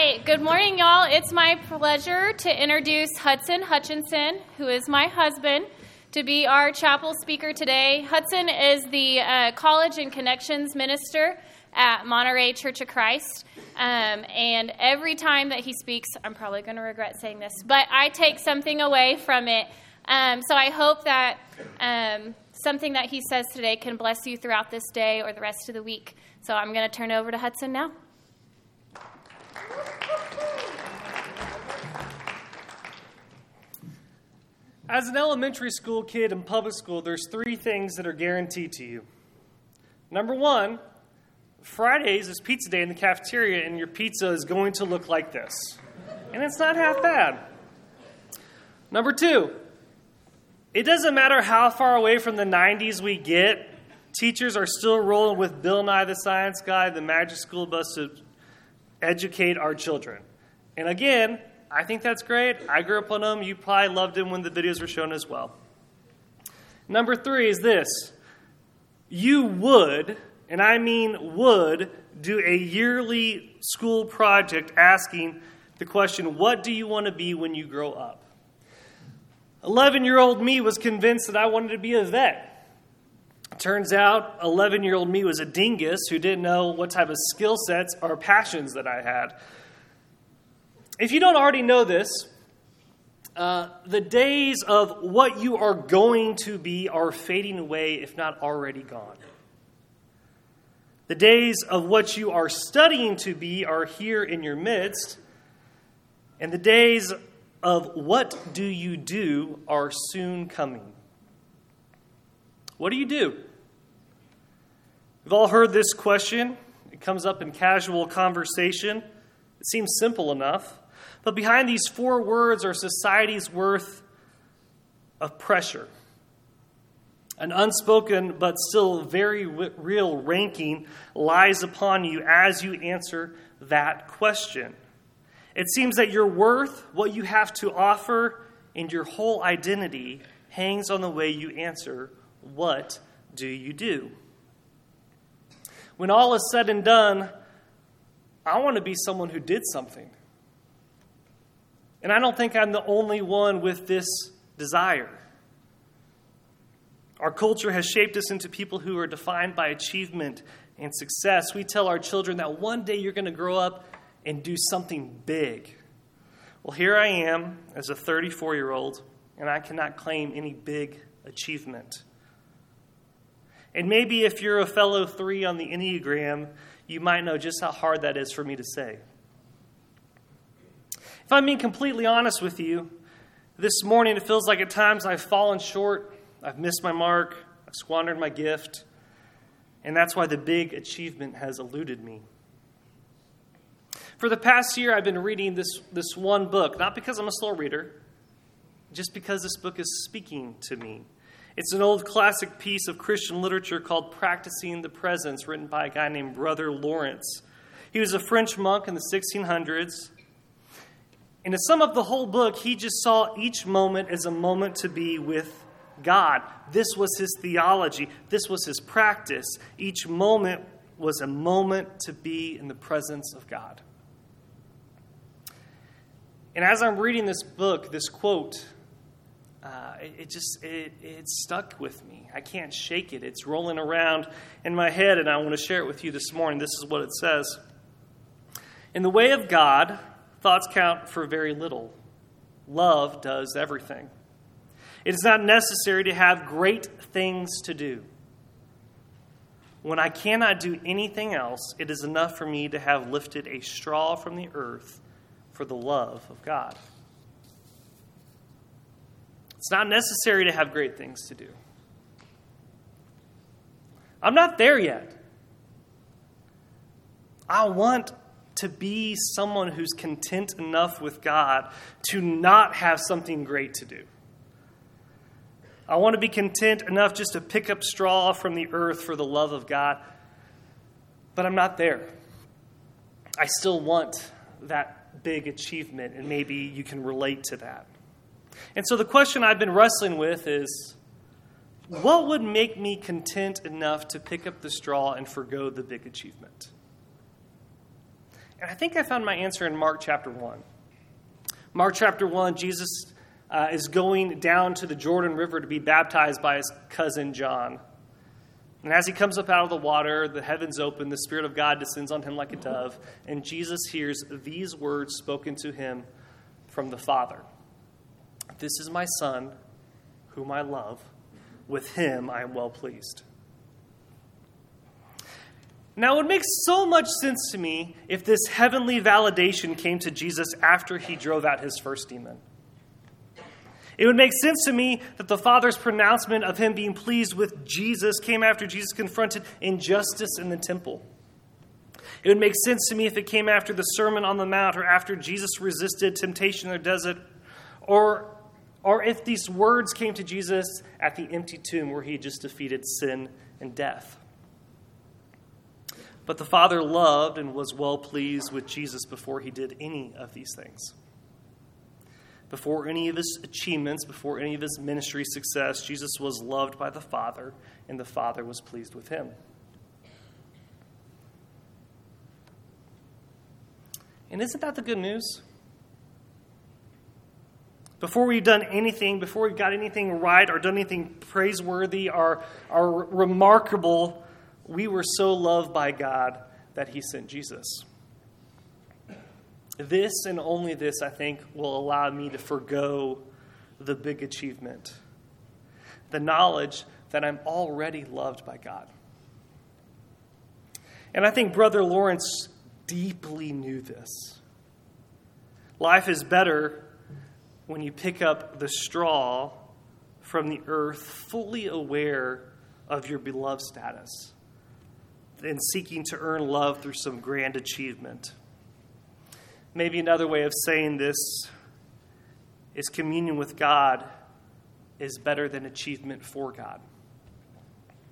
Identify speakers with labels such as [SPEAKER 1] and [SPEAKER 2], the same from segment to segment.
[SPEAKER 1] right. Good morning, y'all. It's my pleasure to introduce Hudson Hutchinson, who is my husband, to be our chapel speaker today. Hudson is the uh, College and Connections Minister at Monterey Church of Christ. Um, and every time that he speaks, I'm probably going to regret saying this, but I take something away from it. Um, so I hope that um, something that he says today can bless you throughout this day or the rest of the week. So I'm going to turn over to Hudson now.
[SPEAKER 2] As an elementary school kid in public school, there's three things that are guaranteed to you. Number one, Fridays is pizza day in the cafeteria, and your pizza is going to look like this. And it's not half bad. Number two, it doesn't matter how far away from the 90s we get, teachers are still rolling with Bill Nye the Science Guy, the Magic School Bus to educate our children. And again, I think that's great. I grew up on them. You probably loved them when the videos were shown as well. Number three is this you would, and I mean would, do a yearly school project asking the question, What do you want to be when you grow up? 11 year old me was convinced that I wanted to be a vet. Turns out, 11 year old me was a dingus who didn't know what type of skill sets or passions that I had. If you don't already know this, uh, the days of what you are going to be are fading away, if not already gone. The days of what you are studying to be are here in your midst, and the days of what do you do are soon coming. What do you do? We've all heard this question. It comes up in casual conversation. It seems simple enough. But behind these four words are society's worth of pressure. An unspoken but still very real ranking lies upon you as you answer that question. It seems that your worth, what you have to offer, and your whole identity hangs on the way you answer what do you do? When all is said and done, I want to be someone who did something. And I don't think I'm the only one with this desire. Our culture has shaped us into people who are defined by achievement and success. We tell our children that one day you're going to grow up and do something big. Well, here I am as a 34 year old, and I cannot claim any big achievement. And maybe if you're a fellow three on the Enneagram, you might know just how hard that is for me to say. If I'm being completely honest with you, this morning it feels like at times I've fallen short, I've missed my mark, I've squandered my gift, and that's why the big achievement has eluded me. For the past year, I've been reading this, this one book, not because I'm a slow reader, just because this book is speaking to me. It's an old classic piece of Christian literature called Practicing the Presence, written by a guy named Brother Lawrence. He was a French monk in the 1600s, and to sum up the whole book, he just saw each moment as a moment to be with God. This was his theology, this was his practice. Each moment was a moment to be in the presence of God. And as I'm reading this book, this quote, uh, it, it, just it, it stuck with me. I can't shake it. It's rolling around in my head, and I want to share it with you this morning. This is what it says. In the way of God, Thoughts count for very little. Love does everything. It is not necessary to have great things to do. When I cannot do anything else, it is enough for me to have lifted a straw from the earth for the love of God. It's not necessary to have great things to do. I'm not there yet. I want to be someone who's content enough with God to not have something great to do. I want to be content enough just to pick up straw from the earth for the love of God, but I'm not there. I still want that big achievement, and maybe you can relate to that. And so the question I've been wrestling with is what would make me content enough to pick up the straw and forego the big achievement? And I think I found my answer in Mark chapter 1. Mark chapter 1, Jesus uh, is going down to the Jordan River to be baptized by his cousin John. And as he comes up out of the water, the heavens open, the Spirit of God descends on him like a dove, and Jesus hears these words spoken to him from the Father This is my Son, whom I love. With him I am well pleased. Now, it would make so much sense to me if this heavenly validation came to Jesus after he drove out his first demon. It would make sense to me that the Father's pronouncement of him being pleased with Jesus came after Jesus confronted injustice in the temple. It would make sense to me if it came after the Sermon on the Mount or after Jesus resisted temptation in the desert, or, or if these words came to Jesus at the empty tomb where he had just defeated sin and death. But the Father loved and was well pleased with Jesus before he did any of these things. Before any of his achievements, before any of his ministry success, Jesus was loved by the Father, and the Father was pleased with him. And isn't that the good news? Before we've done anything, before we've got anything right or done anything praiseworthy or, or remarkable, we were so loved by God that He sent Jesus. This and only this, I think, will allow me to forego the big achievement the knowledge that I'm already loved by God. And I think Brother Lawrence deeply knew this. Life is better when you pick up the straw from the earth, fully aware of your beloved status and seeking to earn love through some grand achievement. Maybe another way of saying this is communion with God is better than achievement for God.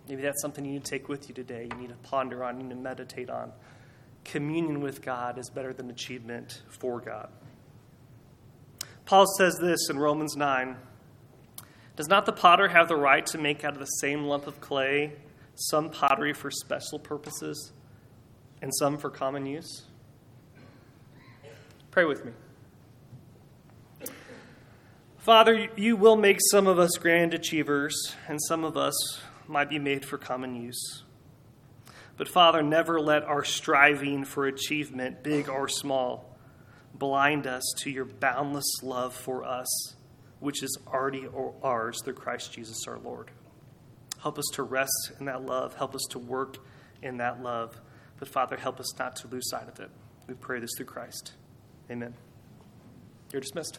[SPEAKER 2] Maybe that's something you need to take with you today. You need to ponder on, you need to meditate on. Communion with God is better than achievement for God. Paul says this in Romans 9 Does not the potter have the right to make out of the same lump of clay some pottery for special purposes, and some for common use? Pray with me. Father, you will make some of us grand achievers, and some of us might be made for common use. But Father, never let our striving for achievement, big or small, blind us to your boundless love for us, which is already ours through Christ Jesus our Lord. Help us to rest in that love. Help us to work in that love. But Father, help us not to lose sight of it. We pray this through Christ. Amen. You're dismissed.